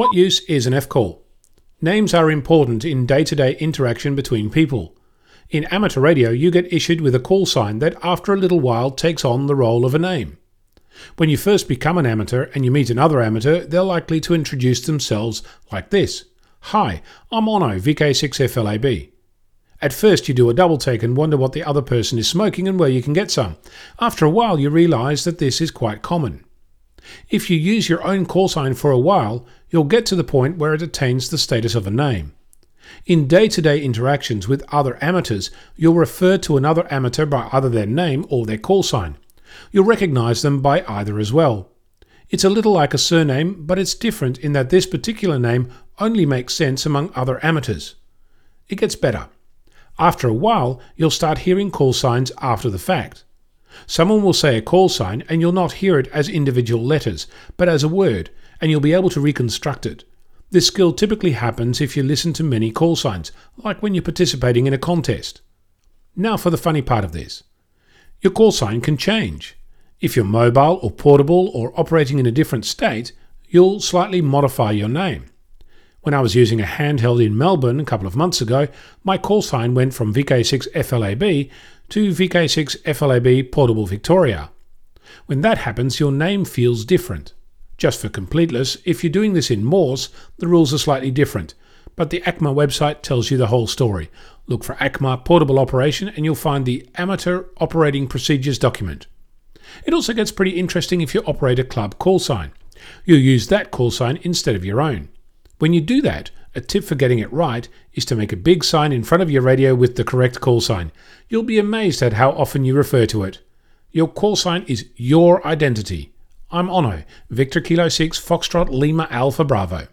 What use is an F-call? Names are important in day-to-day interaction between people. In amateur radio, you get issued with a call sign that after a little while takes on the role of a name. When you first become an amateur and you meet another amateur, they're likely to introduce themselves like this. Hi, I'm Onno, VK6FLAB. At first, you do a double take and wonder what the other person is smoking and where you can get some. After a while, you realize that this is quite common. If you use your own call sign for a while, you'll get to the point where it attains the status of a name. In day to day interactions with other amateurs, you'll refer to another amateur by either their name or their call sign. You'll recognize them by either as well. It's a little like a surname, but it's different in that this particular name only makes sense among other amateurs. It gets better. After a while, you'll start hearing call signs after the fact. Someone will say a call sign and you'll not hear it as individual letters, but as a word, and you'll be able to reconstruct it. This skill typically happens if you listen to many call signs, like when you're participating in a contest. Now for the funny part of this. Your call sign can change. If you're mobile or portable or operating in a different state, you'll slightly modify your name. When I was using a handheld in Melbourne a couple of months ago, my call sign went from VK6FLAB to VK6FLAB Portable Victoria. When that happens, your name feels different. Just for completeness, if you're doing this in Morse, the rules are slightly different, but the ACMA website tells you the whole story. Look for ACMA Portable Operation and you'll find the Amateur Operating Procedures document. It also gets pretty interesting if you operate a club call sign. You'll use that call sign instead of your own. When you do that, a tip for getting it right is to make a big sign in front of your radio with the correct call sign. You'll be amazed at how often you refer to it. Your call sign is your identity. I'm Onno, Victor Kilo 6 Foxtrot Lima Alpha Bravo.